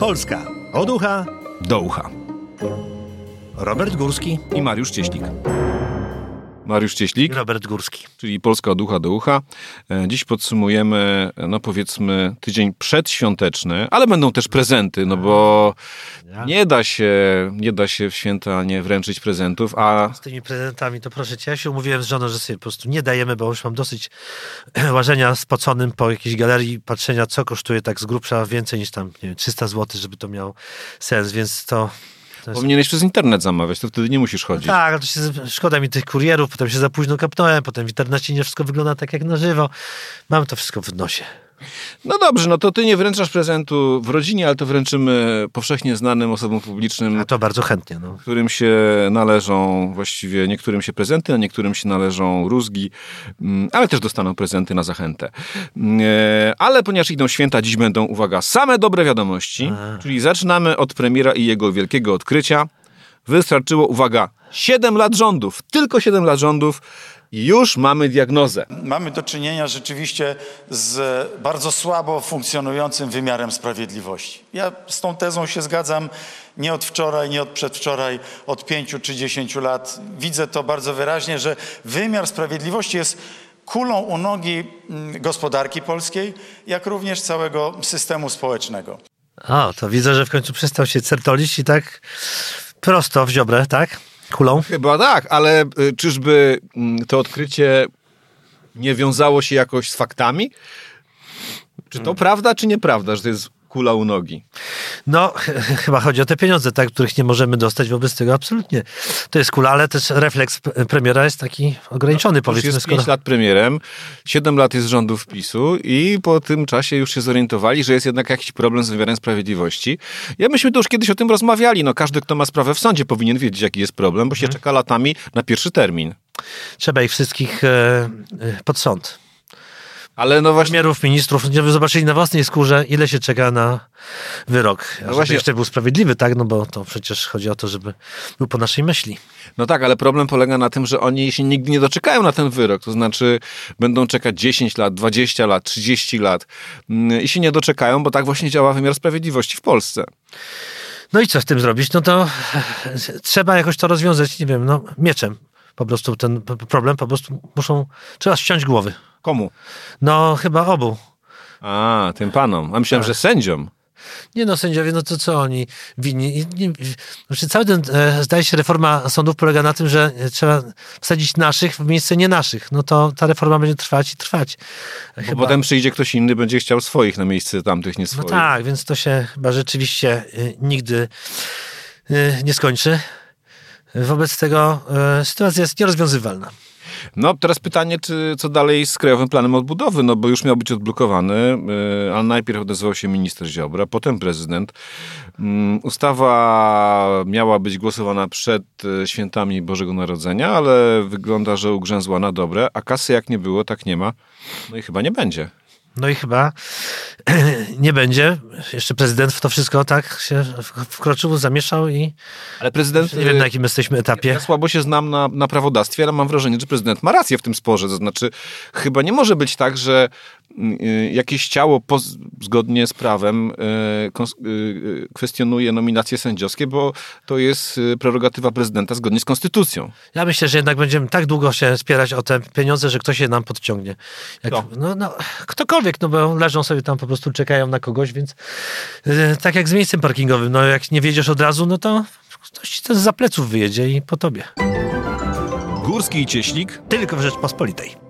Polska od ucha do ucha. Robert Górski I Mariusz Cieślik. Mariusz Cieślik, Robert Górski. czyli Polska od ucha do ucha. E, Dziś podsumujemy, no powiedzmy, tydzień przedświąteczny, ale będą też prezenty, no bo nie da się, nie da się w święta nie wręczyć prezentów, a Z tymi prezentami to proszę cię, ja się umówiłem z żoną, że sobie po prostu nie dajemy, bo już mam dosyć łażenia spoconym po jakiejś galerii, patrzenia co kosztuje tak z grubsza więcej niż tam, nie wiem, 300 zł, żeby to miało sens, więc to... jest... powinieneś przez internet zamawiać, to wtedy nie musisz chodzić. Tak, ale to się, szkoda mi tych kurierów, potem się za późno kapnąłem, potem w internecie nie wszystko wygląda tak jak na żywo. Mam to wszystko w nosie. No dobrze, no to ty nie wręczasz prezentu w rodzinie, ale to wręczymy powszechnie znanym osobom publicznym, A to bardzo chętnie, no. którym się należą właściwie, niektórym się prezenty, a niektórym się należą rózgi, mm, ale też dostaną prezenty na zachętę. Mm, e, Ale ponieważ idą święta, dziś będą, uwaga, same dobre wiadomości, czyli zaczynamy od premiera i jego wielkiego odkrycia. Wystarczyło, uwaga, 7 lat rządów, tylko 7 lat rządów już mamy diagnozę. Mamy do czynienia rzeczywiście z bardzo słabo funkcjonującym wymiarem sprawiedliwości. Ja z tą tezą się zgadzam nie od wczoraj, nie od przedwczoraj, od pięciu czy dziesięciu lat. Widzę to bardzo wyraźnie, że wymiar sprawiedliwości jest kulą u nogi mm, gospodarki polskiej, jak również całego systemu społecznego. O, to widzę, że w końcu przestał się certolić i tak prosto w ziobrę, tak? Kulą. Chyba tak, ale y, czyżby mm, to odkrycie nie wiązało się jakoś z faktami? Czy to prawda, czy nieprawda, że to jest kula u nogi? No, chyba chodzi o te pieniądze, tak, których nie możemy dostać wobec tego absolutnie. To jest kula, ale też refleks premiera jest taki ograniczony, Już powiedzmy. jest Skoro... 5 lat premierem, 7 lat jest rządów PiSu i po tym czasie już się zorientowali, że jest jednak jakiś problem z wymiarem sprawiedliwości. Ja myśmy to już kiedyś o tym rozmawiali. No, każdy, kto ma sprawę w sądzie powinien wiedzieć, jaki jest problem, bo się czeka latami na pierwszy termin. Trzeba ich wszystkich e, e, pod sąd. Ale no właśnie... Premierów, ministrów, żeby zobaczyli na własnej skórze, ile się czeka na wyrok. A żeby właśnie- jeszcze był sprawiedliwy, tak? No bo to przecież chodzi o to, żeby był po naszej myśli. No tak, ale problem polega na tym, że oni się nigdy nie doczekają na ten wyrok. To znaczy będą czekać 10 lat, 20 lat, 30 lat mm, i się nie doczekają, bo tak właśnie działa wymiar sprawiedliwości w Polsce. No i co z tym zrobić? No to trzeba jakoś to rozwiązać, nie wiem, no mieczem. Po prostu ten problem po prostu muszą, trzeba ściąć głowy. Komu? No chyba obu. A, tym panom. A myślałem, że sędziom. Nie no, sędziowie, no to co oni winni? Nie, znaczy cały ten, e, zdaje się, reforma sądów polega na tym, że e, trzeba wsadzić naszych w miejsce nie naszych. No to ta reforma będzie trwać i trwać. Bo potem przyjdzie ktoś inny, będzie chciał swoich na miejsce tamtych, nie No swoich. tak, więc to się chyba rzeczywiście y, nigdy y, nie skończy. Wobec tego y, sytuacja jest nierozwiązywalna. No teraz pytanie, czy co dalej z Krajowym Planem Odbudowy, no bo już miał być odblokowany, yy, ale najpierw odezwał się minister Ziobra, potem prezydent. Yy, Ustawa miała być głosowana przed yy, świętami Bożego Narodzenia, ale wygląda, że ugrzęzła na dobre, a kasy jak nie było, tak nie ma. No i chyba nie będzie. No i chyba nie będzie. Jeszcze prezydent w to wszystko tak się wkroczył, zamieszał i Ale prezydent... nie wiem na jakim jesteśmy etapie. Ja słabo się znam na, na prawodawstwie, ale mam wrażenie, że prezydent ma rację w tym sporze. To znaczy, chyba nie może być tak, że y, jakieś ciało poz, zgodnie z prawem y, y, y, kwestionuje nominacje sędziowskie, bo to jest y, prerogatywa prezydenta zgodnie z konstytucją. Ja myślę, że jednak będziemy tak długo się spierać o te pieniądze, że ktoś je nam podciągnie. Jak, Kto? no, no, ktokolwiek, no bo leżą sobie tam po prostu, czekają na kogoś, więc yy, tak jak z miejscem parkingowym, no jak nie wiedziesz od razu, no to ktoś ci to za pleców wyjedzie i po tobie. Górski i Cieślik. Tylko w Rzeczpospolitej.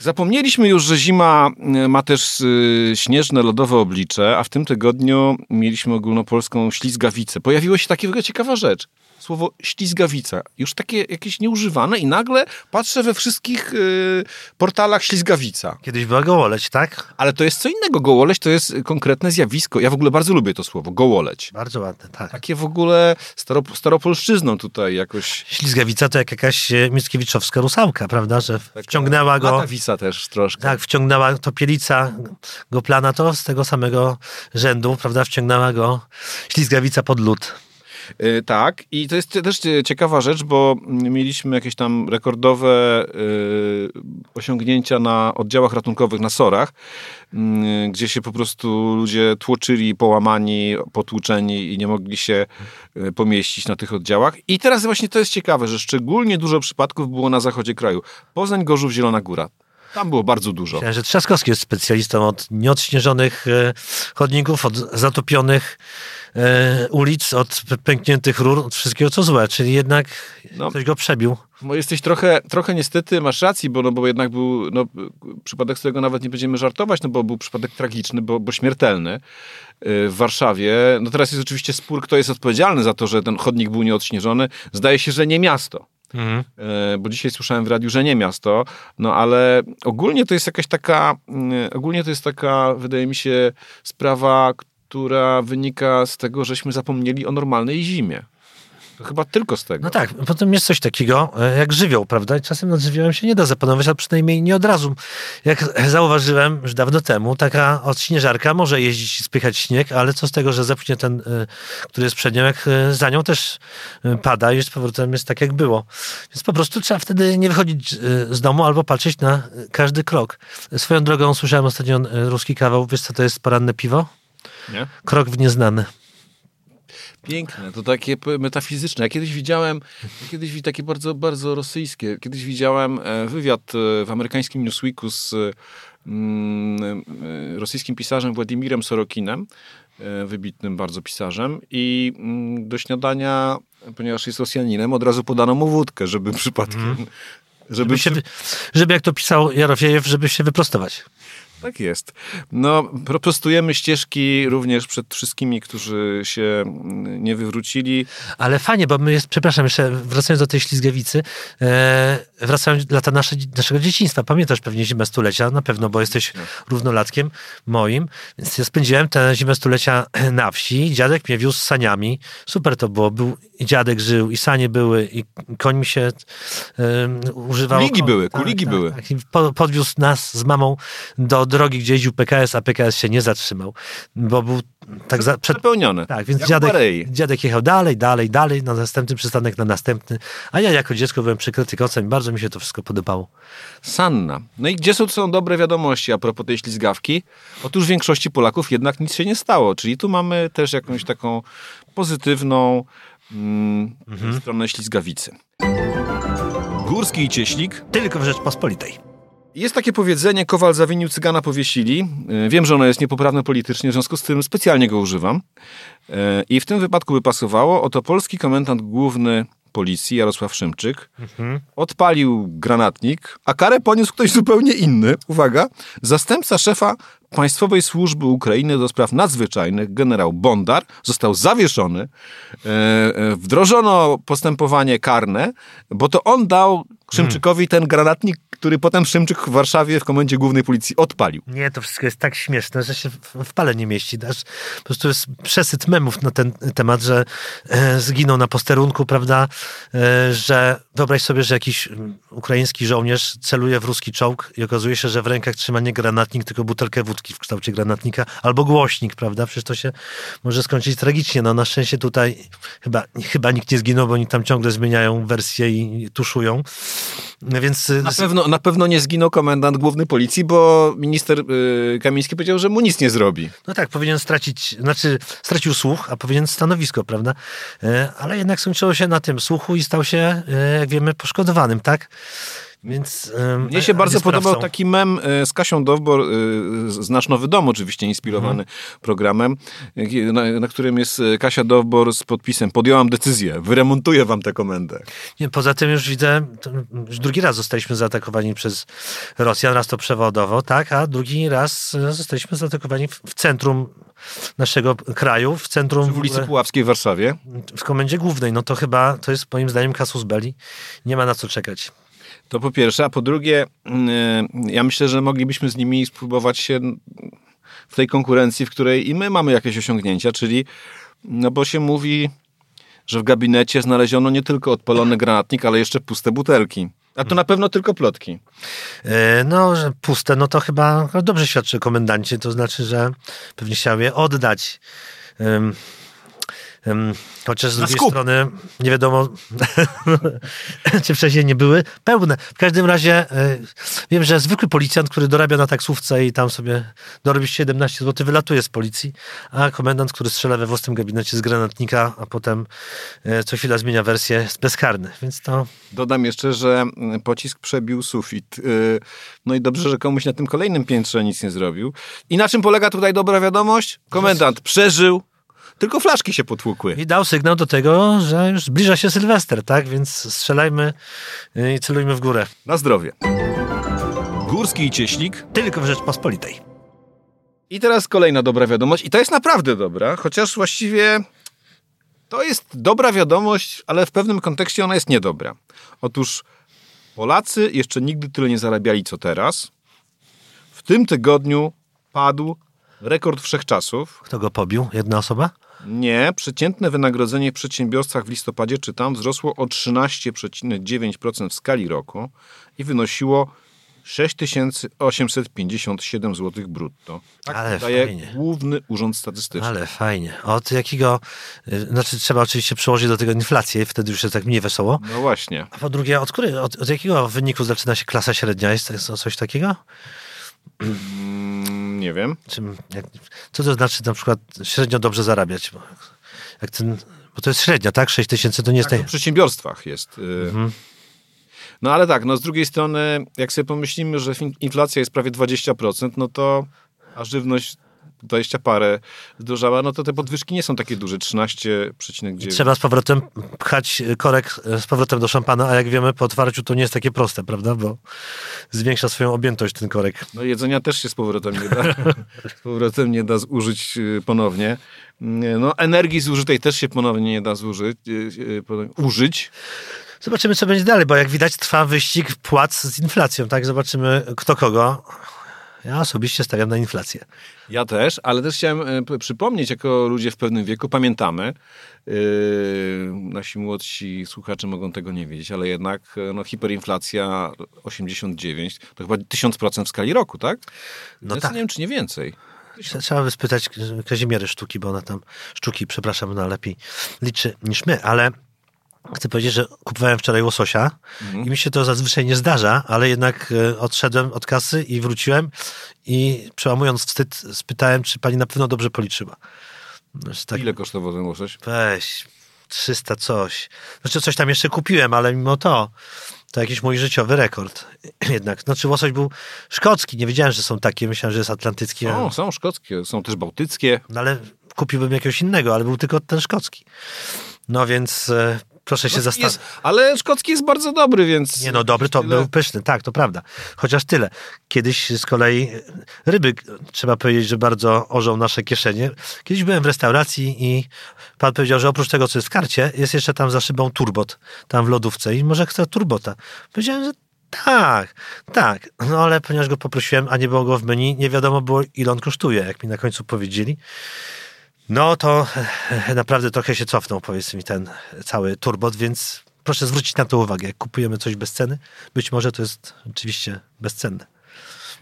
Zapomnieliśmy już, że zima y, ma też y, śnieżne, lodowe oblicze, a w tym tygodniu mieliśmy ogólnopolską ślizgawicę. Pojawiła się taka ciekawa rzecz. Słowo ślizgawica. Już takie jakieś nieużywane i nagle patrzę we wszystkich y, portalach ślizgawica. Kiedyś była gołoleć, tak? Ale to jest co innego. Gołoleć to jest konkretne zjawisko. Ja w ogóle bardzo lubię to słowo. Gołoleć. Bardzo ładne, tak. Takie w ogóle starop, staropolszczyzną tutaj jakoś. Ślizgawica to jak jakaś e, Mickiewiczowska rusałka, prawda, że wciągnęła go... Latawica też troszkę. Tak, wciągnęła topielica go plana, to z tego samego rzędu, prawda, wciągnęła go ślizgawica pod lód. Y, tak, i to jest też ciekawa rzecz, bo mieliśmy jakieś tam rekordowe y, osiągnięcia na oddziałach ratunkowych na Sorach, y, gdzie się po prostu ludzie tłoczyli, połamani, potłuczeni i nie mogli się pomieścić na tych oddziałach. I teraz właśnie to jest ciekawe, że szczególnie dużo przypadków było na zachodzie kraju. Poznań, Gorzów, Zielona Góra. Tam było bardzo dużo. Myślałem, że Trzaskowski jest specjalistą od nieodśnieżonych chodników, od zatopionych ulic, od pękniętych rur, od wszystkiego co złe, czyli jednak no, ktoś go przebił. Bo jesteś trochę, trochę niestety, masz racji, bo, no, bo jednak był no, przypadek, z którego nawet nie będziemy żartować, no bo był przypadek tragiczny, bo, bo śmiertelny e, w Warszawie. No teraz jest oczywiście spór, kto jest odpowiedzialny za to, że ten chodnik był nieodśnieżony. Zdaje się, że nie miasto. Mhm. E, bo dzisiaj słyszałem w radiu, że nie miasto, no ale ogólnie to jest jakaś taka, mm, ogólnie to jest taka, wydaje mi się, sprawa, która wynika z tego, żeśmy zapomnieli o normalnej zimie. Chyba tylko z tego. No tak, potem jest coś takiego e, jak żywioł, prawda? czasem nad żywiołem się nie da zapanować, a przynajmniej nie od razu. Jak zauważyłem już dawno temu, taka odśnieżarka może jeździć i spychać śnieg, ale co z tego, że zepchnie ten, e, który jest przed nią, jak e, za nią też pada i z powrotem jest tak, jak było. Więc po prostu trzeba wtedy nie wychodzić z domu albo patrzeć na każdy krok. Swoją drogą słyszałem ostatnio ruski kawał. Wiesz, co to jest poranne piwo? Nie? Krok w nieznane. Piękne, to takie metafizyczne. Ja kiedyś widziałem, kiedyś takie bardzo, bardzo rosyjskie. Kiedyś widziałem e, wywiad e, w amerykańskim Newsweeku z mm, e, rosyjskim pisarzem Władimirem Sorokinem, wybitnym bardzo pisarzem i mm, do śniadania, ponieważ jest Rosjaninem, od razu podano mu wódkę, żeby przypadkiem... Mm. Żeby, żeby, się, żeby jak to pisał Jarofiejew, żeby się wyprostować. Tak jest. No, prostujemy ścieżki również przed wszystkimi, którzy się nie wywrócili. Ale fajnie, bo my jest, przepraszam, jeszcze wracając do tej ślizgawicy, e, wracają lata nasze, naszego dzieciństwa. Pamiętasz pewnie zimę stulecia, na pewno, bo jesteś tak. równolatkiem moim. Więc ja spędziłem tę zimę stulecia na wsi. Dziadek mnie wiózł z saniami. Super to było. Był, i dziadek żył, i sanie były, i koń mi się e, używało. Kuligi były, kuligi tak, były. Tak, tak. podwiózł nas z mamą do drogi, gdzie jeździł PKS, a PKS się nie zatrzymał, bo był tak za, przed... Przepełnione. Tak, więc dziadek, dziadek jechał dalej, dalej, dalej, na następny przystanek, na następny, a ja jako dziecko byłem przykryty kocem i bardzo mi się to wszystko podobało. Sanna. No i gdzie są, dobre wiadomości a propos tej ślizgawki? Otóż w większości Polaków jednak nic się nie stało, czyli tu mamy też jakąś taką pozytywną mm, mhm. stronę ślizgawicy. Górski i Cieślik. Tylko w Rzeczpospolitej. Jest takie powiedzenie, kowal zawinił, cygana powiesili. E, wiem, że ono jest niepoprawne politycznie, w związku z tym specjalnie go używam. E, I w tym wypadku by pasowało. Oto polski komendant główny policji Jarosław Szymczyk mhm. odpalił granatnik, a karę poniósł ktoś zupełnie inny. Uwaga, zastępca szefa Państwowej Służby Ukrainy do Spraw Nadzwyczajnych, generał Bondar, został zawieszony. E, wdrożono postępowanie karne, bo to on dał Szymczykowi ten granatnik, który potem Szymczyk w Warszawie w komendzie głównej policji odpalił. Nie, to wszystko jest tak śmieszne, że się w pale nie mieści. Dasz, po prostu jest przesyt memów na ten temat, że e, zginął na posterunku, prawda, e, że wyobraź sobie, że jakiś ukraiński żołnierz celuje w ruski czołg i okazuje się, że w rękach trzyma nie granatnik, tylko butelkę wódki w kształcie granatnika, albo głośnik, prawda, przecież to się może skończyć tragicznie. No na szczęście tutaj chyba, chyba nikt nie zginął, bo oni tam ciągle zmieniają wersję i tuszują. Więc... Na pewno, na pewno nie zginął komendant główny policji, bo minister yy, Kamiński powiedział, że mu nic nie zrobi. No tak, powinien stracić, znaczy stracił słuch, a powinien stanowisko, prawda? Yy, ale jednak skończyło się na tym słuchu i stał się, yy, jak wiemy, poszkodowanym, tak? Więc, Mnie się bardzo podobał taki mem e, z Kasią Dowbor, e, z Nasz Nowy Dom oczywiście inspirowany mhm. programem, na, na, którym jest e, Kasia Dowbor z podpisem podjęłam decyzję, wyremontuję wam tę komendę. Nie, poza tym już widzę, już drugi raz zostaliśmy zaatakowani przez Rosjan, raz to przewodowo, tak, a drugi raz zostaliśmy zaatakowani w, w centrum naszego kraju, w centrum... W ulicy Puławskiej w Warszawie. W komendzie głównej, no to chyba, to jest moim zdaniem kasus belli. Nie ma na co czekać. To po pierwsze, a po drugie, mm, ja myślę, że moglibyśmy z nimi spróbować się w tej konkurencji, w której i my mamy jakieś osiągnięcia, czyli, no bo się mówi, że w gabinecie znaleziono nie tylko odpalony granatnik, ale jeszcze puste butelki. A to na pewno tylko plotki. E, no, że puste, no to chyba dobrze świadczy komendancie, to znaczy, że pewnie chciał je oddać Chociaż z drugiej strony nie wiadomo, czy wcześniej nie były pełne. W każdym razie e, wiem, że zwykły policjant, który dorabia na taksówce i tam sobie dorobi 17 zł, wylatuje z policji, a komendant, który strzela we własnym gabinecie z granatnika, a potem e, co chwila zmienia wersję, jest bezkarny. Więc to Dodam jeszcze, że mm, pocisk przebił sufit. No i dobrze, że komuś na tym kolejnym piętrze nic nie zrobił. I na czym polega tutaj dobra wiadomość? Komendant przeżył, tylko flaszki się potłukły. i dał sygnał do tego, że już zbliża się Sylwester, tak? Więc strzelajmy e, i celujmy w górę. Na zdrowie. Górski i Cieślik. Tylko w Rzeczpospolitej. I teraz kolejna dobra wiadomość. I to jest naprawdę dobra, chociaż właściwie to jest dobra wiadomość, ale w pewnym kontekście ona jest niedobra. Otóż Polacy jeszcze nigdy tyle nie zarabiali co teraz. W tym tygodniu padł rekord wszechczasów. Kto go pobił? Jedna osoba? Nie, przeciętne wynagrodzenie w przedsiębiorstwach w listopadzie, czytam, wzrosło o 13,9% w skali roku i wynosiło 6857 zł brutto. Tak Ale daje fajnie. Główny Urząd Statystyczny. Ale fajnie. Od jakiego, y, znaczy trzeba oczywiście przełożyć do tego inflację, wtedy już jest tak mniej wesoło. No właśnie. A po drugie, od, który, od, od jakiego wyniku zaczyna się klasa średnia? Jest to coś takiego? Mm, nie wiem. Czym, jak, co to znaczy na przykład średnio dobrze zarabiać? Bo, jak ten, bo to jest średnia, tak? 6 tysięcy to nie jest... Tak, tej- w przedsiębiorstwach jest. y. No ale tak, no z drugiej strony, jak sobie pomyślimy, że inflacja jest prawie 20%, no to a żywność 20 parę zdrożała, no to te podwyżki nie są takie duże, 13,9. Trzeba z powrotem pchać korek e, z powrotem do szampana, a jak wiemy, po otwarciu to nie jest takie proste, prawda? Bo zwiększa swoją objętość ten korek. No jedzenia też się z powrotem nie da, z powrotem nie da zużyć y, ponownie. Nie, No energii zużytej też się ponownie nie da zużyć, ponownie użyć. Zobaczymy, co będzie dalej, bo jak widać, trwa wyścig płac z inflacją, tak? Zobaczymy, kto kogo. Ja osobiście stawiam na inflację. Ja też, ale też chciałem e, przypomnieć, jako ludzie w pewnym wieku, pamiętamy, yy, nasi młodsi słuchacze mogą tego nie wiedzieć, ale jednak e, no, hiperinflacja 89 to chyba 1000% w skali roku, tak? No Ja tak. Nie wiem, czy nie więcej. Trzeba by spytać Kazimiery Sztuki, bo ona tam, Sztuki, przepraszam, ona lepiej liczy niż my, ale chcę powiedzieć, że kupowałem wczoraj łososia i mi się to zazwyczaj nie zdarza, ale jednak e, odszedłem od kasy i wróciłem i przełamując wstyd spytałem, czy pani na pewno dobrze policzyła. Że tak, Ile kosztował ten łosoś? Weź, 300 coś. Znaczy coś tam jeszcze kupiłem, ale mimo to to jakiś mój życiowy rekord. Jednak, znaczy łosoś był szkocki, nie wiedziałem, że są takie, myślałem, że jest atlantycki. O, są szkockie, są też bałtyckie. No ale kupiłbym jakiegoś innego, ale był tylko ten szkocki. No więc e, proszę się Szkocki zastanowić. ale szkocki jest bardzo dobry, więc... Nie no, dobry to tyle- był pyszny, tak, to prawda. Chociaż tyle. Kiedyś z kolei e, ryby, trzeba powiedzieć, że bardzo orzą nasze kieszenie. Kiedyś byłem w restauracji i pan powiedział, że oprócz tego, co jest w karcie, jest jeszcze tam za szybą turbot, tam w lodówce i może chce turbota. Powiedziałem, że tak, tak. No ale ponieważ go poprosiłem, a nie było go w menu, nie wiadomo było, ile on kosztuje, jak mi na końcu powiedzieli. No to naprawdę trochę się cofnął, powiedzmy ten cały turbot, więc proszę zwrócić na to uwagę. Jak kupujemy coś bez ceny, być może to jest oczywiście bezcenne.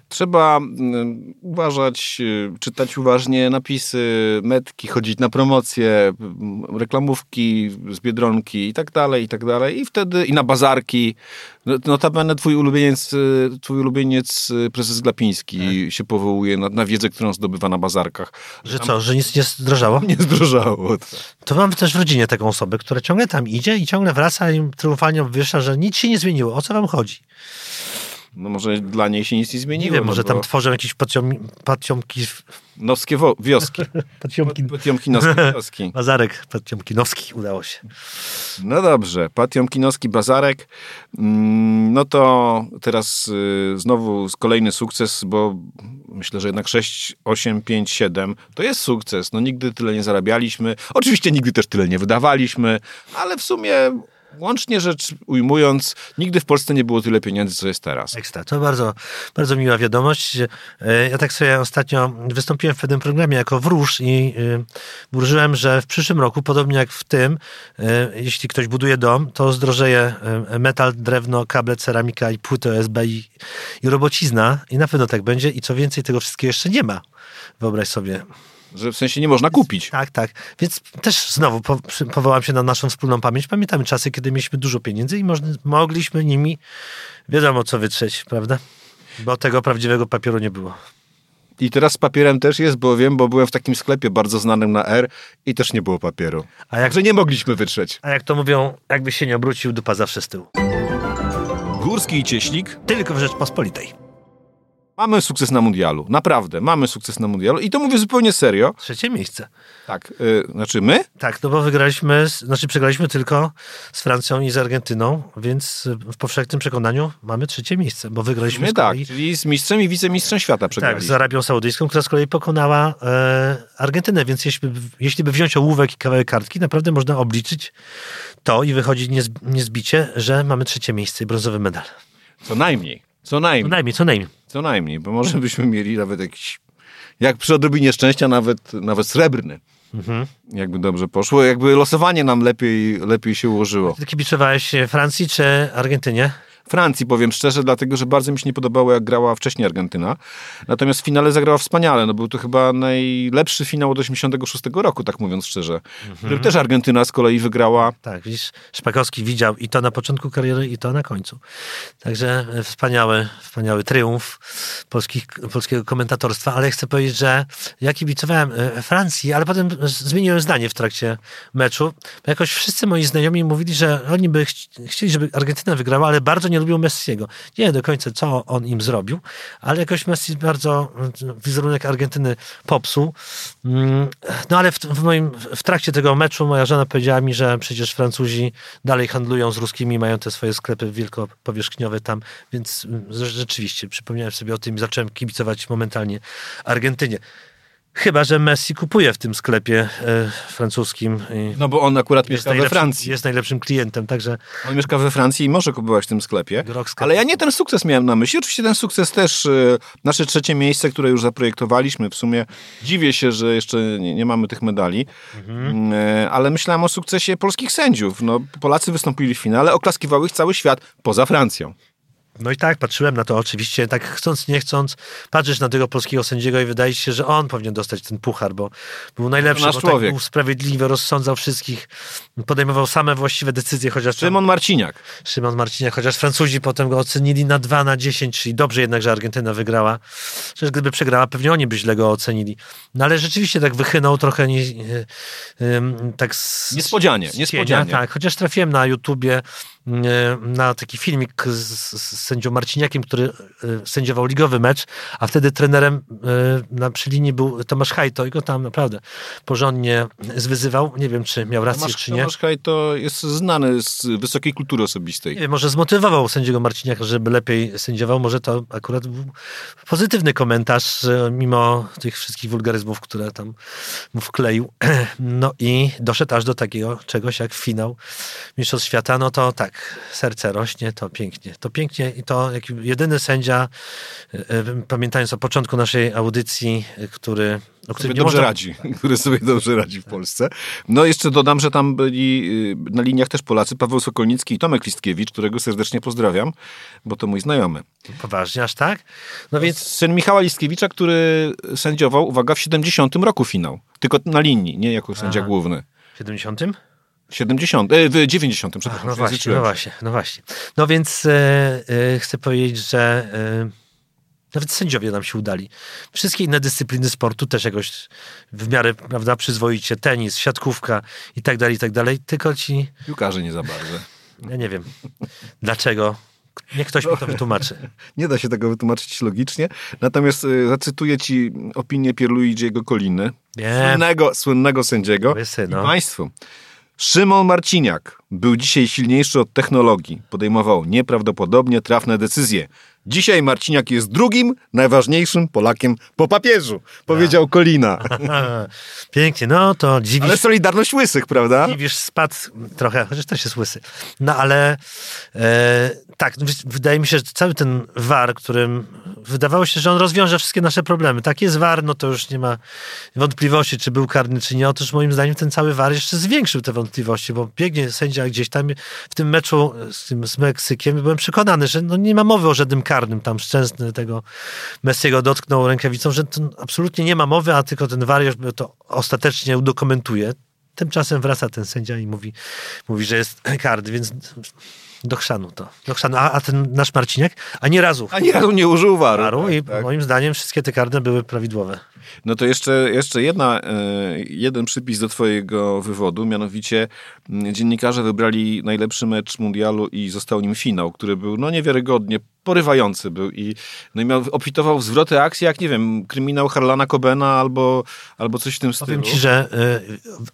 Trzeba mm, uważać, y, czytać uważnie napisy, metki, chodzić na promocje, mm, reklamówki z Biedronki i tak dalej, i tak dalej. I wtedy, i na bazarki. No- Notabene twój ulubieniec, y, twój ulubieniec y, prezes Glapiński się powołuje na, na wiedzę, którą zdobywa na bazarkach. Że co, że nic nie zdrożało? Nie zdrożało. To mam też w rodzinie taką osobę, która ciągle tam idzie i ciągle wraca i triumfalnie obwieszcza, że nic się nie zmieniło. O co wam chodzi? No może dla niej się nic nie Nie zmieniło. wiem, może no tam bo tworzą jakieś patiom, patiomki, Nowskie wo- wioski. patiomki, Potiomkinowskie wioski. Bazarek patiomkinowski udało się. No dobrze, Patiomkinowski Bazarek. Mm, No to teraz y, znowu kolejny sukces, bo myślę, że jednak 6, 8, 5, 7 to jest sukces. No nigdy tyle nie zarabialiśmy. Oczywiście nigdy też tyle nie wydawaliśmy, ale w sumie łącznie rzecz ujmując, nigdy w Polsce nie było tyle pieniędzy, co jest teraz. Ekstra. To bardzo, bardzo miła wiadomość. E, Ja tak sobie ostatnio wystąpiłem w pewnym programie jako wróż i y, wróżyłem, że w przyszłym roku, podobnie jak w tym, e, jeśli ktoś buduje dom, to zdrożeje e, metal, drewno, kable, ceramika i płyty OSB i, i robocizna i na pewno tak będzie i co więcej, tego wszystkiego jeszcze nie ma. Wyobraź sobie. Że w sensie nie można kupić. Tak, tak. Więc też znowu po, powołam się na naszą wspólną pamięć. Pamiętamy czasy, kiedy mieliśmy dużo pieniędzy i można, mogliśmy nimi wiadomo co wytrzeć, prawda? Bo tego prawdziwego papieru nie było. I teraz z papierem też jest, bo wiem, bo byłem w takim sklepie bardzo znanym na R i też nie było papieru. A jak, Także nie mogliśmy wytrzeć. a jak to mówią, jakby się nie obrócił, dupa zawsze z tyłu. Górski i Cieślik. Tylko w Rzeczpospolitej. Mamy sukces na mundialu. Naprawdę, mamy sukces na mundialu. I to mówię zupełnie serio. Trzecie miejsce. Tak, y, znaczy my? Tak, no bo wygraliśmy, znaczy przegraliśmy tylko z Francją i z Argentyną, więc w powszechnym przekonaniu mamy trzecie miejsce, bo wygraliśmy My z tak, kolei czyli z mistrzem i wicemistrzem świata tak, przegraliśmy. z Arabią Saudyjską, która z kolei pokonała e, Argentynę, więc jeśli, jeśli by wziąć ołówek i kawałek kartki, naprawdę można obliczyć to i wychodzi niez, niezbicie, że mamy trzecie miejsce i brązowy medal. Co najmniej. Co Co najmniej. najmniej, co najmniej. Co najmniej, bo może byśmy mieli nawet jakiś, jak przy odrobinie szczęścia, nawet, nawet srebrny. Mhm. Jakby dobrze poszło, jakby losowanie nam lepiej, lepiej się ułożyło. Ty kibicowałeś Francji czy Argentynie? Francji, powiem szczerze, dlatego, że bardzo mi się nie podobało, jak grała wcześniej Argentyna. Natomiast w finale zagrała wspaniale. No, był to chyba najlepszy finał od 86 roku, tak mówiąc szczerze. Którym też Argentyna z kolei wygrała. Tak, widzisz, Szpakowski widział i to na początku kariery, i to na końcu. Także e, wspaniały, wspaniały triumf polskich, polskiego komentatorstwa, ale chcę powiedzieć, że ja kibicowałem e, Francji, ale potem zmieniłem zdanie w trakcie meczu. Jakoś wszyscy moi znajomi mówili, że oni by chci- chcieli, żeby Argentyna wygrała, ale bardzo nie lubią Messiego. Nie do końca, co on im zrobił, ale jakoś Messi bardzo mm, wizerunek Argentyny popsuł. Mm, No ale w, w, moim, w trakcie tego meczu moja żona powiedziała mi, że przecież Francuzi dalej handlują z ruskimi, mają te swoje sklepy wielkopowierzchniowe tam, więc mm, rzeczywiście przypomniałem sobie o tym i zacząłem kibicować momentalnie Argentynie. Chyba, że Messi kupuje w tym sklepie e, francuskim. No bo on akurat mieszka we Francji. jest najlepszym klientem, także On mieszka we Francji i może kupować w tym sklepie. Ale ja nie ten sukces miałem na myśli. Oczywiście ten sukces też, e, nasze trzecie miejsce, które już zaprojektowaliśmy. W sumie dziwię się, że jeszcze nie, nie mamy tych medali. Mhm. E, Ale myślałem o sukcesie polskich sędziów. No, Polacy wystąpili w finale, oklaskiwał ich cały świat, poza Francją. No i tak, patrzyłem na to oczywiście, tak chcąc, nie chcąc, patrzysz na tego polskiego sędziego i wydaje się, że on powinien dostać ten puchar, bo był najlepszy, nasz bo tak człowiek. był sprawiedliwy, rozsądzał wszystkich, podejmował same właściwe decyzje, chociaż tam- Szymon Marciniak. Szymon Marciniak, chociaż Francuzi potem go ocenili na 2 na 10, czyli dobrze jednak, że Argentyna wygrała. Przecież gdyby przegrała, pewnie oni by źle go ocenili. No ale rzeczywiście tak wychynął trochę nie, tak z, Niespodzianie, z cienia, niespodzianie. Tak, chociaż trafiłem na YouTubie na taki filmik z, z sędzią Marciniakiem, który e, sędziował ligowy mecz, a wtedy trenerem e, na przy linii był Tomasz Hajto i go tam naprawdę porządnie zwyzywał. Nie wiem, czy miał rację, Tomasz, czy nie. Tomasz Haj to jest znany z wysokiej kultury osobistej. Nie może zmotywował sędziego Marciniaka, żeby lepiej sędziował. Może to akurat był pozytywny komentarz, mimo tych wszystkich wulgaryzmów, które tam mu wkleił. No i doszedł aż do takiego czegoś jak finał Mistrzostw Świata. No to tak, serce rośnie, to pięknie. To pięknie i to jak jedyny sędzia, e, e, pamiętając o początku naszej audycji, e, który... O nie dobrze można- radzi, który sobie dobrze radzi w Polsce. No jeszcze dodam, że tam byli na liniach też Polacy, Paweł Sokolnicki i Tomek Listkiewicz, którego serdecznie pozdrawiam, bo to mój znajomy. Poważnie, aż tak? No więc Syn Michała Listkiewicza, który sędziował, uwaga, w 70 roku finał. Tylko na linii, nie jako sędzia Aha. główny. w 70? 70, e, w 90, przepraszam. No właśnie, no właśnie, no właśnie. No więc e, e, chcę powiedzieć, że e, nawet sędziowie nam się udali. Wszystkie inne dyscypliny sportu też jakoś w miarę, prawda, przyzwoicie. Tenis, siatkówka i tak dalej, i tak dalej. Tylko ci, Piłkarze nie za bardzo. ja nie wiem, dlaczego. Niech ktoś mi to wytłumaczy. Nie da się tego wytłumaczyć logicznie. Natomiast y, zacytuję ci opinię Pierluigiego Koliny, słynnego, słynnego sędziego. Łysy, no. I Państwu. Szymon Marciniak był dzisiaj silniejszy od technologii. Podejmował nieprawdopodobnie trafne decyzje. Dzisiaj Marciniak jest drugim najważniejszym Polakiem po papieżu, powiedział Kolina. Pięknie, no to dziwisz, Ale Solidarność Łysych, prawda? dziwisz spadł trochę, chociaż też jest łysy. No ale e, tak, no, wydaje mi się, że cały ten war, którym wydawało się, że on rozwiąże wszystkie nasze problemy. Tak jest war, no to już nie ma wątpliwości, czy był karny, czy nie. Otóż moim zdaniem ten cały war jeszcze zwiększył te wątpliwości, bo biegnie sędzia gdzieś tam w tym meczu z, tym, z Meksykiem byłem przekonany, że no nie ma mowy o żadnym karnym. Tam Szczęsny tego Messiego dotknął rękawicą, że absolutnie nie ma mowy, a tylko ten war to ostatecznie udokumentuje. Tymczasem wraca ten sędzia i mówi, mówi że jest karny, więc do chrzanu to. Do chrzanu. A, a ten nasz Marciniak? Ani razu. Ani razu nie użył waru. waru tak, I tak. moim zdaniem wszystkie te karne były prawidłowe. No to jeszcze, jeszcze jedna, e, jeden przypis do twojego wywodu, mianowicie mm, dziennikarze wybrali najlepszy mecz mundialu i został nim finał, który był no niewiarygodnie porywający był i, no i miał, obfitował w zwroty akcji, jak nie wiem, kryminał Harlana Cobena albo, albo coś w tym stylu. Powiem ci, że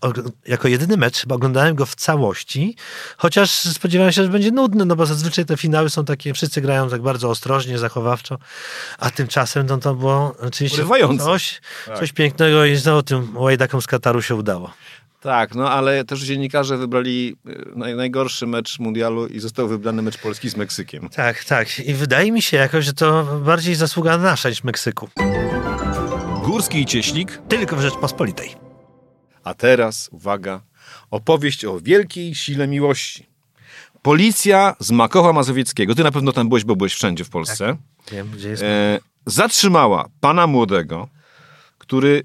y, jako jedyny mecz chyba oglądałem go w całości, chociaż spodziewałem się, że będzie nudny, no bo zazwyczaj te finały są takie, wszyscy grają tak bardzo ostrożnie, zachowawczo, a tymczasem no, to było oczywiście coś, tak. coś pięknego i znowu tym łajdakom z Kataru się udało. Tak, no ale też dziennikarze wybrali y, najgorszy mecz mundialu i został wybrany mecz Polski z Meksykiem. Tak, tak. I wydaje mi się jakoś, że to bardziej zasługa nasza niż Meksyku. Górski i Cieślik. Tylko w Rzeczpospolitej. A teraz, uwaga, opowieść o wielkiej sile miłości. Policja z Makowa Mazowieckiego, ty na pewno tam byłeś, bo byłeś wszędzie w Polsce. Tak, wiem, gdzie jest. E, zatrzymała pana młodego, który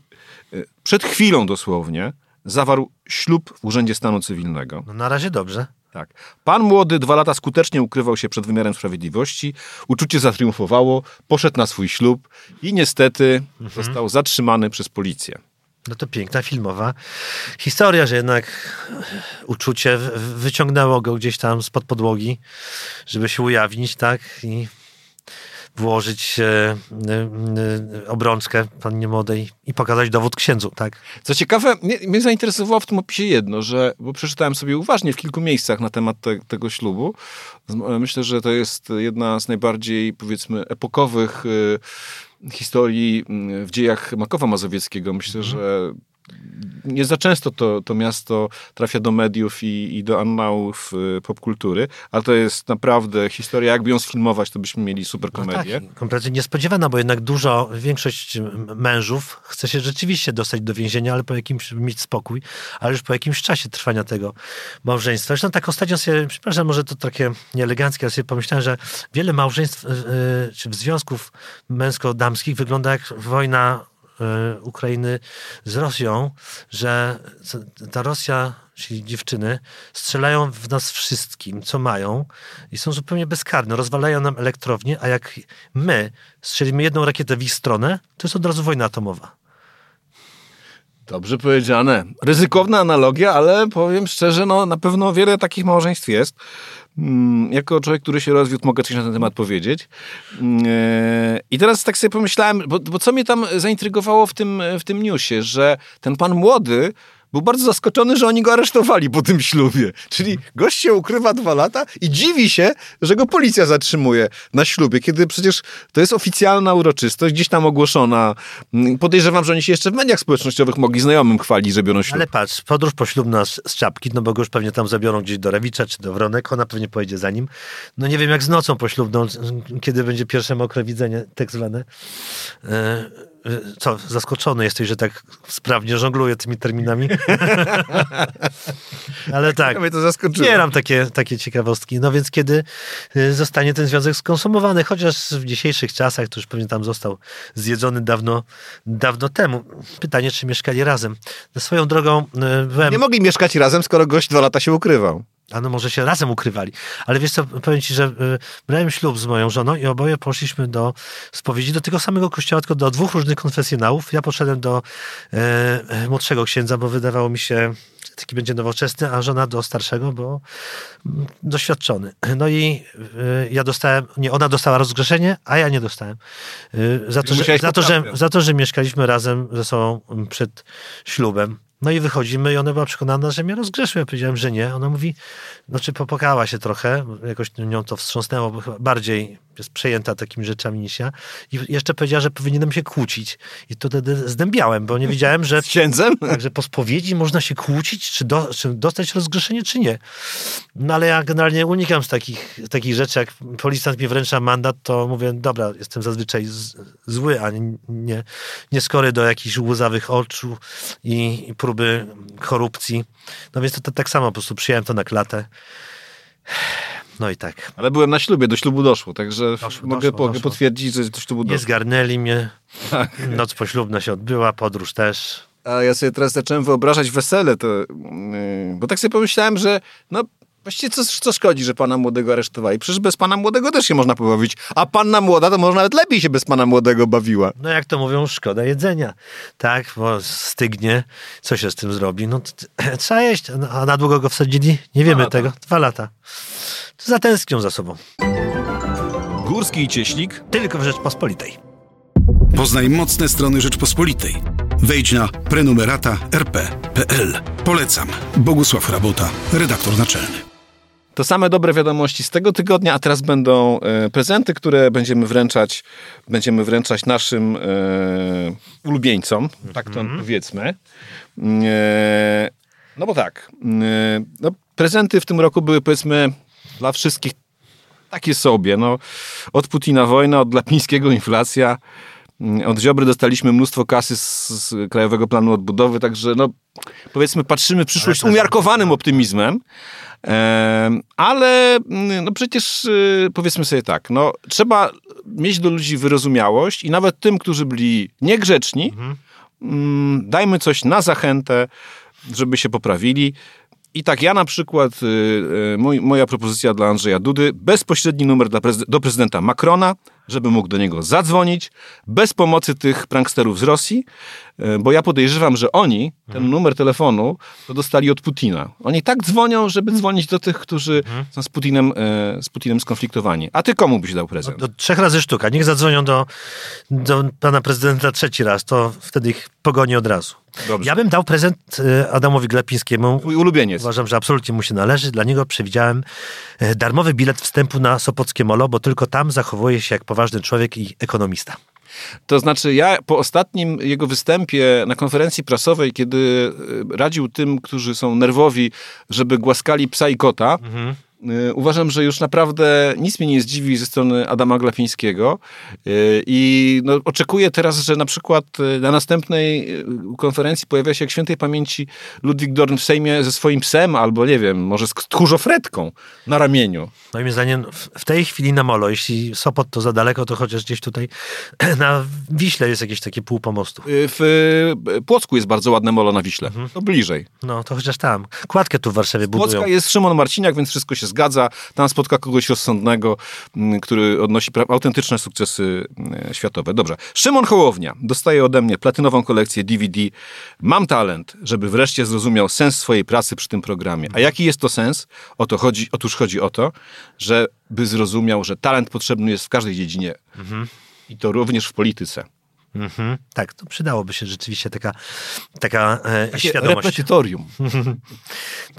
e, przed chwilą dosłownie zawarł ślub w Urzędzie Stanu Cywilnego. No na razie dobrze. Tak. Pan młody dwa lata skutecznie ukrywał się przed wymiarem sprawiedliwości, uczucie zatriumfowało, poszedł na swój ślub i niestety mhm. został zatrzymany przez policję. No to piękna filmowa historia, że jednak uczucie wyciągnęło go gdzieś tam spod podłogi, żeby się ujawnić, tak? I włożyć e, e, obrączkę pannie młodej i pokazać dowód księdzu, tak? Co ciekawe, mnie, mnie zainteresowało w tym opisie jedno, że, bo przeczytałem sobie uważnie w kilku miejscach na temat te, tego ślubu. Myślę, że to jest jedna z najbardziej, powiedzmy, epokowych y, historii w dziejach Makowa Mazowieckiego. Myślę, mhm. że nie za często to, to miasto trafia do mediów i, i do annałów y, popkultury, ale to jest naprawdę historia, jakby ją sfilmować, to byśmy mieli super komedię. No tak, kompletnie niespodziewana, bo jednak dużo, większość mężów chce się rzeczywiście dostać do więzienia, ale po jakimś, mieć spokój, ale już po jakimś czasie trwania tego małżeństwa. Zresztą tak ostatnio sobie, przepraszam, może to takie nieeleganckie, ale sobie pomyślałem, że wiele małżeństw, yy, czy związków męsko-damskich wygląda jak wojna Ukrainy z Rosją, że ta Rosja, czyli dziewczyny, strzelają w nas wszystkim, co mają i są zupełnie bezkarne. Rozwalają nam elektrownię, a jak my strzelimy jedną rakietę w ich stronę, to jest od razu wojna atomowa. Dobrze powiedziane. Ryzykowna analogia, ale powiem szczerze, no na pewno wiele takich małżeństw jest. Mm, jako człowiek, który się rozwiódł, mogę coś na ten temat powiedzieć. Mm, e, I teraz tak sobie pomyślałem, bo, bo co mnie tam zaintrygowało w tym, w tym newsie, że ten pan młody był bardzo zaskoczony, że oni go aresztowali po tym ślubie. Czyli gość się ukrywa dwa lata i dziwi się, że go policja zatrzymuje na ślubie, kiedy przecież to jest oficjalna uroczystość, gdzieś tam ogłoszona. Podejrzewam, że oni się jeszcze w mediach społecznościowych mogli znajomym chwalić, że biorą ślub. Ale patrz, podróż poślubna z, z czapki, no bo go już pewnie tam zabiorą gdzieś do Rewicza czy do Wronek, ona pewnie pojedzie za nim. No nie wiem jak z nocą poślubną, kiedy będzie pierwsze mokre widzenie, tak zwane. Yy co, zaskoczony jesteś, że tak sprawnie żongluję tymi terminami? Ale tak, mnie to zaskoczyło. Bieram takie, takie ciekawostki. No więc kiedy y, zostanie ten związek skonsumowany, chociaż w dzisiejszych czasach to już pewnie tam został zjedzony dawno, dawno temu. Pytanie, czy mieszkali razem. Swoją drogą y, byłem... Nie mogli mieszkać razem, skoro gość dwa lata się ukrywał. A no może się razem ukrywali. Ale wiesz co, powiem ci, że y, brałem ślub z moją żoną i oboje poszliśmy do spowiedzi, do tego samego kościoła, tylko do dwóch różnych konfesjonałów. Ja poszedłem do e, e młodszego księdza, bo wydawało mi się, taki będzie nowoczesny, a żona do starszego, bo mm, doświadczony. No i y, ja dostałem, nie, ona dostała rozgrzeszenie, a ja nie dostałem. Y, za, to, że, za, to, że, za to, że mieszkaliśmy razem ze sobą przed ślubem. No i wychodzimy i ona była przekonana, że mnie rozgrzeszył. Ja powiedziałem, że nie. Ona mówi, znaczy popłakała się trochę, jakoś nią to wstrząsnęło, bo chyba bardziej jest przejęta takimi rzeczami niż ja. I jeszcze powiedziała, że powinienem się kłócić. I to wtedy zdębiałem, bo nie wiedziałem, że... Z księdzem? Także po spowiedzi można się kłócić, czy, do, czy dostać rozgrzeszenie, czy nie. No ale ja generalnie unikam z takich, takich rzeczy, jak policjant mi wręcza mandat, to mówię, dobra, jestem zazwyczaj z, zły, a nie, nie, nie skory do jakichś łzawych oczu i, i próby korupcji. No więc to, to tak samo, po prostu przyjąłem to na klatę. No i tak. Ale byłem na ślubie, do ślubu doszło, także Doszło, mogę, doszło, doszło. potwierdzić, że do ślubu Nie doszło. zgarnęli mnie. Tak. Noc poślubna się odbyła, podróż też. A ja sobie teraz zacząłem wyobrażać wesele, to, yy, bo tak sobie pomyślałem, że no właściwie co, co szkodzi, że pana młodego aresztowali? Przecież bez pana młodego też się można pobawić, a panna młoda to może nawet lepiej się bez pana młodego bawiła. No jak to mówią, szkoda jedzenia. Tak, bo stygnie. Co się z tym zrobi? No to, trzeba jeść. No, A na długo go wsadzili? Nie wiemy lata. tego. Dwa lata. To zatęsknią za sobą. Górski i Cieślik Tylko w Rzeczpospolitej. Poznaj mocne strony Rzeczpospolitej. Wejdź na prenumerata rp.pl. Polecam. Bogusław Rabota, redaktor naczelny. To same dobre wiadomości z tego tygodnia, a teraz będą e, prezenty, które będziemy wręczać, będziemy wręczać naszym e, ulubieńcom, tak to powiedzmy. E, no bo tak, e, no, prezenty w tym roku były powiedzmy dla wszystkich takie sobie. No, od Putina wojna, od Glapińskiego inflacja, mm, od Ziobry dostaliśmy mnóstwo kasy z, z Krajowego Planu Odbudowy, także no, powiedzmy patrzymy w przyszłość z umiarkowanym optymizmem. Ale mm, no przecież y, powiedzmy sobie tak, no, trzeba mieć do ludzi wyrozumiałość i nawet tym, którzy byli niegrzeczni, mm, dajmy coś na zachętę, żeby się poprawili. I tak ja na przykład, y, y, mój, moja propozycja dla Andrzeja Dudy, bezpośredni numer do prezydenta Macrona, żeby mógł do niego zadzwonić, bez pomocy tych pranksterów z Rosji, y, bo ja podejrzewam, że oni ten numer telefonu to dostali od Putina. Oni tak dzwonią, żeby dzwonić do tych, którzy są z Putinem, y, z Putinem skonfliktowani. A ty komu byś dał prezent? Do trzech razy sztuka. Niech zadzwonią do, do pana prezydenta trzeci raz, to wtedy ich pogoni od razu. Dobrze. Ja bym dał prezent e, Adamowi Glapińskiemu. Twój ulubieniec. Uważam, że absolutnie mu się należy. Dla niego przewidziałem e, darmowy bilet wstępu na Sopockie Molo, bo tylko tam zachowuje się jak poważny człowiek i ekonomista. To znaczy, ja po ostatnim jego występie na konferencji prasowej, kiedy y, radził tym, którzy są nerwowi, żeby głaskali psa i kota, y, uważam, że już naprawdę nic mnie nie zdziwi ze strony Adama Glapińskiego. Y, I no, oczekuję teraz, że na przykład y, na następnej y, konferencji pojawia się jak świętej pamięci Ludwik Dorn w Sejmie ze swoim psem, albo nie wiem, może z tchórzofretką na ramieniu. Moim zdaniem w- tej chwili na Molo, jeśli Sopot to za daleko, to chociaż gdzieś tutaj na Wiśle jest jakieś takie pół pomostu. Y, W y, Płocku jest bardzo ładne molo na Wiśle. To bliżej. No to chociaż tam. Kładkę tu w Warszawie budują. Płocka jest Szymon Marciniak, więc wszystko się zgadza. Tam spotka kogoś rozsądnego, m, który odnosi autentyczne sukcesy m, światowe. Dobrze. Szymon Hołownia dostaje ode mnie platynową kolekcję DVD. Mam talent, żeby wreszcie zrozumiał sens swojej pracy przy tym programie. A jaki jest to sens? O to chodzi, otóż chodzi o to, żeby zrozumiał, że talent potrzebny jest w każdej dziedzinie. I to również w polityce. Mhm. Tak, to przydałoby się rzeczywiście taka, taka e, Takie świadomość. repetytorium.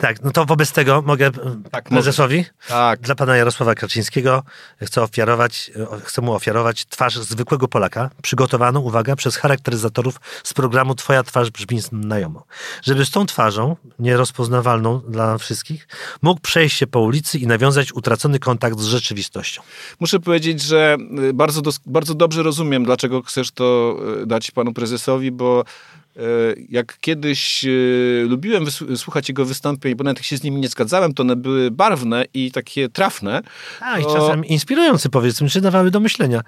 Tak, no to wobec tego mogę e, Tak, prezesowi Tak. dla pana Jarosława Kaczyńskiego chcę ofiarować, e, chcę mu ofiarować twarz zwykłego Polaka, przygotowaną, uwaga, przez charakteryzatorów z programu Twoja twarz brzmi znajomo. Żeby z tą twarzą, nierozpoznawalną dla wszystkich, mógł przejść się po ulicy i nawiązać utracony kontakt z rzeczywistością. Muszę powiedzieć, że y, bardzo, bardzo dobrze rozumiem, dlaczego chcesz to y, dać panu prezesowi, bo y, jak kiedyś y, lubiłem słuchać jego wystąpień, bo nawet jak się z nimi nie zgadzałem, to one były barwne i takie trafne. A, i to- czasem inspirujący powiedzmy, czy dawały do myślenia.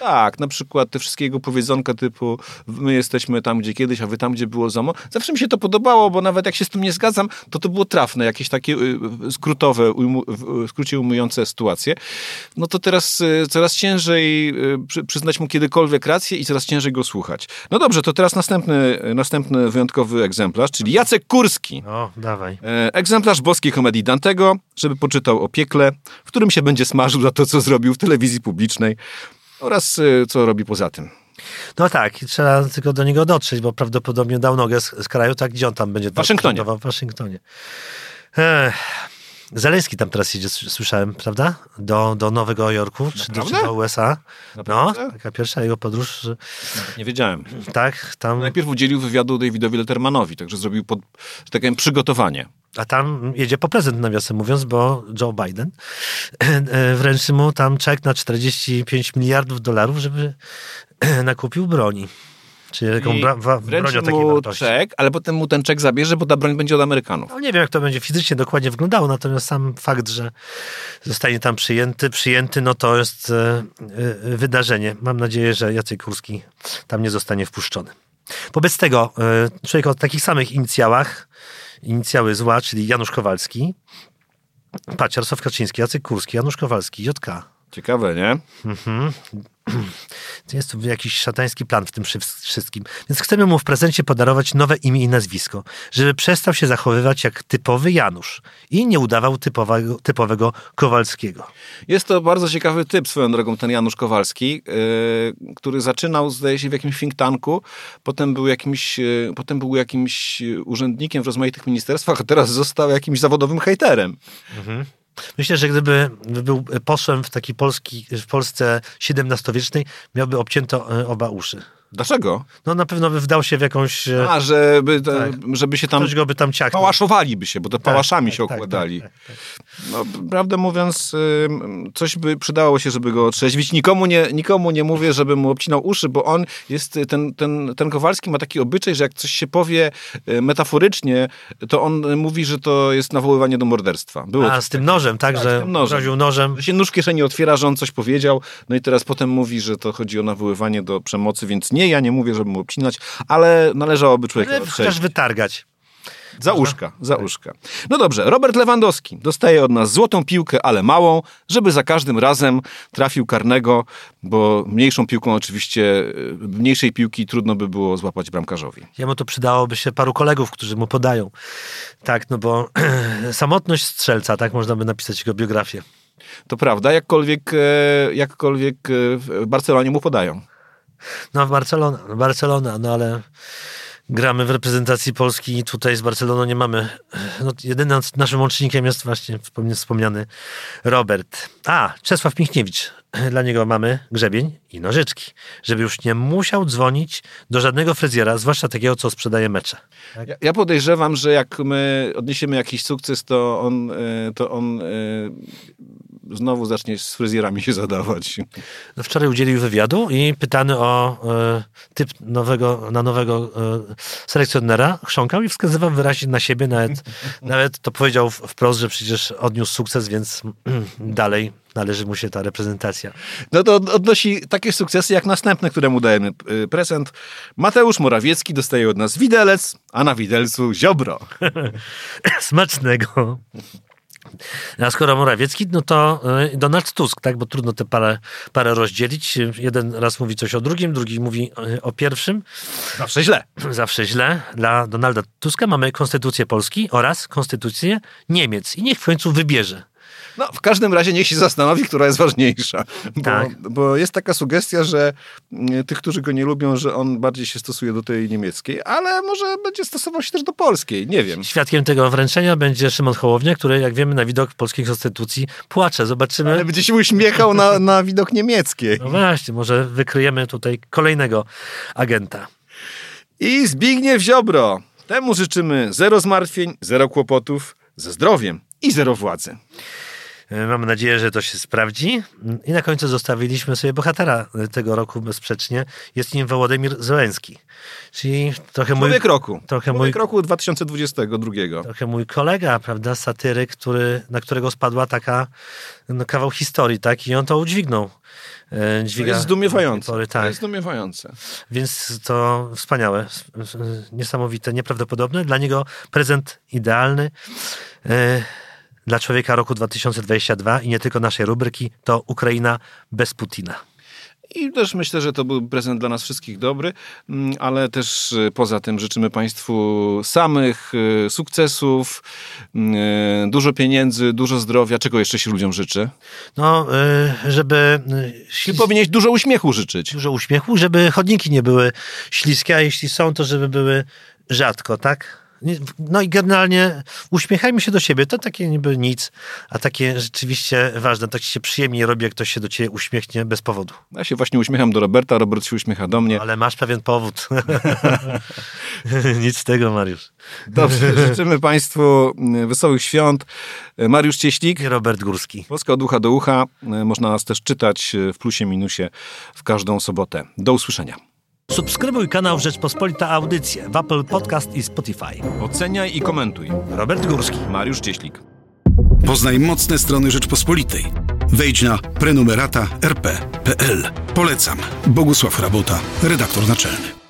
Tak, na przykład te wszystkie jego powiedzonka typu my jesteśmy tam, gdzie kiedyś, a wy tam, gdzie było ZOMO. Zawsze mi się to podobało, bo nawet jak się z tym nie zgadzam, to to było trafne, jakieś takie y, skrótowe, ujmu, w skrócie ujmujące sytuacje. No to teraz y, coraz ciężej y, przy, przyznać mu kiedykolwiek rację i coraz ciężej go słuchać. No dobrze, to teraz następny, następny wyjątkowy egzemplarz, czyli Jacek Kurski. O, dawaj. E, Egzemplarz boskiej komedii Dantego, żeby poczytał o piekle, w którym się będzie smażył za to, co zrobił w telewizji publicznej oraz e, co robi poza tym. No tak, trzeba tylko do niego dotrzeć, bo prawdopodobnie dał nogę z, z kraju, tak gdzie on tam będzie W Waszyngtonie. W Waszyngtonie. Ech. Zaleński tam teraz jedzie, słyszałem, prawda? Do, do Nowego Jorku, czy do, czy Naprawdę? do USA. No, Naprawdę? taka pierwsza jego podróż, że, Nie wiedziałem. tak, tam, Najpierw udzielił wywiadu Davidowi Lettermanowi, także zrobił, pod, że tak powiem, przygotowanie. a tam jedzie po prezent, nawiasem mówiąc, bo Joe Biden e, wręczy mu tam czek na 45 miliardów dolarów, żeby nakupił broni. Czyli taką bra- wa- o takiej wartości. czek, ale potem mu ten czek zabierze, bo ta broń będzie od Amerykanów. No, nie wiem, jak to będzie fizycznie dokładnie wyglądało, natomiast sam fakt, że zostanie tam przyjęty, przyjęty, no to jest e, e, wydarzenie. Mam nadzieję, że Jacek Kurski tam nie zostanie wpuszczony. Wobec tego e, człowiek o takich samych inicjałach, inicjały zła, czyli Janusz Kowalski, patrz, Jarosław Kaczyński, Jacek Kurski, Janusz Kowalski, JK. Ciekawe, nie? Jest tu jakiś szatański plan w tym wszy- wszystkim. Więc chcemy mu w prezencie podarować nowe imię i nazwisko, żeby przestał się zachowywać jak typowy Janusz i nie udawał typowego, typowego Kowalskiego. Jest to bardzo ciekawy typ swoją drogą, ten Janusz Kowalski, yy, który zaczynał, zdaje się, w jakimś think tanku, potem był jakimś, yy, potem był jakimś urzędnikiem w rozmaitych ministerstwach, a teraz został jakimś zawodowym hejterem. Myślę, że gdyby był posłem w takiej Polski, w Polsce XVII-wiecznej, miałby obcięto e, oba uszy. Dlaczego? No na pewno by wdał się w jakąś... e, A, żeby, te, Tak. żeby się tam... Ktoś go by tam. Pałaszowaliby się, bo to Tak, pałaszami tak, się tak, okładali. tak, tak, tak. No, prawdę mówiąc, coś by przydało się, żeby go otrzeźwić. Nikomu nie, nikomu nie mówię, żeby mu obcinał uszy, bo on jest, y, ten, ten, ten Kowalski ma taki obyczaj, że jak coś się powie y, metaforycznie, to on mówi, że to jest nawoływanie do morderstwa. Było A z tym nożem, tak, że tym nożem. groził nożem. że się nóż kieszeni otwiera, że on coś powiedział, no i teraz potem mówi, że to chodzi o nawoływanie do przemocy, więc nie, ja nie mówię, żeby mu obcinać, ale należałoby człowieka Ale otrzeźwić. wytargać. Za uszka, za uszka. No dobrze, Robert Lewandowski dostaje od nas złotą piłkę, ale małą, żeby za każdym razem trafił karnego, bo mniejszą piłką oczywiście, y, mniejszej piłki trudno by było złapać bramkarzowi. Jemu to przydałoby się paru kolegów, którzy mu podają. Tak, no bo samotność strzelca, tak można by napisać jego biografię. To prawda, jakkolwiek, e, jakkolwiek e, w Barcelonie mu podają. No Barcelona, Barcelona, no ale gramy w reprezentacji Polski i tutaj z Barceloną nie mamy. No, jedynym naszym łącznikiem jest właśnie wspomniany, Robert. A, Czesław Michniewicz. Dla niego mamy grzebień i nożyczki, żeby już nie musiał dzwonić do żadnego fryzjera, zwłaszcza takiego, co sprzedaje mecze. Ja, ja podejrzewam, że jak my odniesiemy jakiś sukces, to on, e, to on e, znowu zacznie z fryzjerami się zadawać. No, Wczoraj udzielił wywiadu i pytany o e, typ nowego, na nowego e, selekcjonera, chrząkał i wskazywał wyraźnie na siebie, nawet, nawet to powiedział wprost, że przecież odniósł sukces, więc dalej należy mu się ta reprezentacja. No to odnosi takie sukcesy jak następne, które mu dajemy y, prezent. Mateusz Morawiecki dostaje od nas widelec, a na widelcu ziobro. Smacznego. A skoro Morawiecki, no to e, Donald Tusk, tak? Bo trudno te parę, parę rozdzielić. Jeden raz mówi coś o drugim, drugi mówi e, o pierwszym. Zawsze źle. zawsze źle. Dla Donalda Tuska mamy konstytucję Polski oraz konstytucję Niemiec. I niech w końcu wybierze. No, w każdym razie niech się zastanowi, która jest ważniejsza. Bo, Tak. bo jest taka sugestia, że mm, tych, którzy go nie lubią, że on bardziej się stosuje do tej niemieckiej, ale może będzie stosował się też do polskiej. Nie wiem. Świadkiem tego wręczenia będzie Szymon Hołownia, który, jak wiemy, na widok polskiej konstytucji płacze. Zobaczymy. Ale będzie się uśmiechał na, na widok niemieckiej. No właśnie, może wykryjemy tutaj kolejnego agenta. I Zbigniew Ziobro. Temu życzymy zero zmartwień, zero kłopotów, ze zdrowiem i zero władzy. E, Mamy nadzieję, że to się sprawdzi. I na końcu zostawiliśmy sobie bohatera tego roku bezsprzecznie. Jest nim Wołodymir Zełenski. Czyli trochę mój, Człowiek roku. trochę mój, Człowiek roku 2022. trochę mój kolega, prawda, satyryk, który, na którego spadła taka no, kawał historii, tak? I on to udźwignął. E, To Dźwiga jest zdumiewające. pory, To tak. jest zdumiewające. Więc to wspaniałe, niesamowite, nieprawdopodobne. Dla niego prezent idealny. Dla człowieka roku 2022 i nie tylko naszej rubryki to Ukraina bez Putina. I też myślę, że to był prezent dla nas wszystkich dobry, mm, ale też e, poza tym życzymy Państwu samych e, sukcesów, mm, e, dużo pieniędzy, dużo zdrowia. Czego jeszcze się ludziom życzy? No, żeby... Ty powinieneś dużo uśmiechu życzyć. Dużo uśmiechu, żeby chodniki nie były śliskie, a jeśli są, to żeby były rzadko, tak? No i generalnie uśmiechajmy się do siebie. To takie niby nic, a takie rzeczywiście ważne. Tak się przyjemnie robi, jak ktoś się do ciebie uśmiechnie bez powodu. Ja się właśnie uśmiecham do Roberta, Robert się uśmiecha do mnie. Ale masz pewien powód. nic z tego, Mariusz. Dobrze, życzymy Państwu wesołych świąt. Mariusz Cieślik. I Robert Górski. Polska od ucha do ucha. Można nas też czytać w plusie, minusie w każdą sobotę. Do usłyszenia. Subskrybuj kanał Rzeczpospolita Audycje w Apple Podcast i Spotify. Oceniaj i komentuj. Robert Górski. Mariusz Cieślik. Poznaj mocne strony Rzeczpospolitej. Wejdź na prenumerata rp.pl. Polecam. Bogusław Rabota, redaktor naczelny.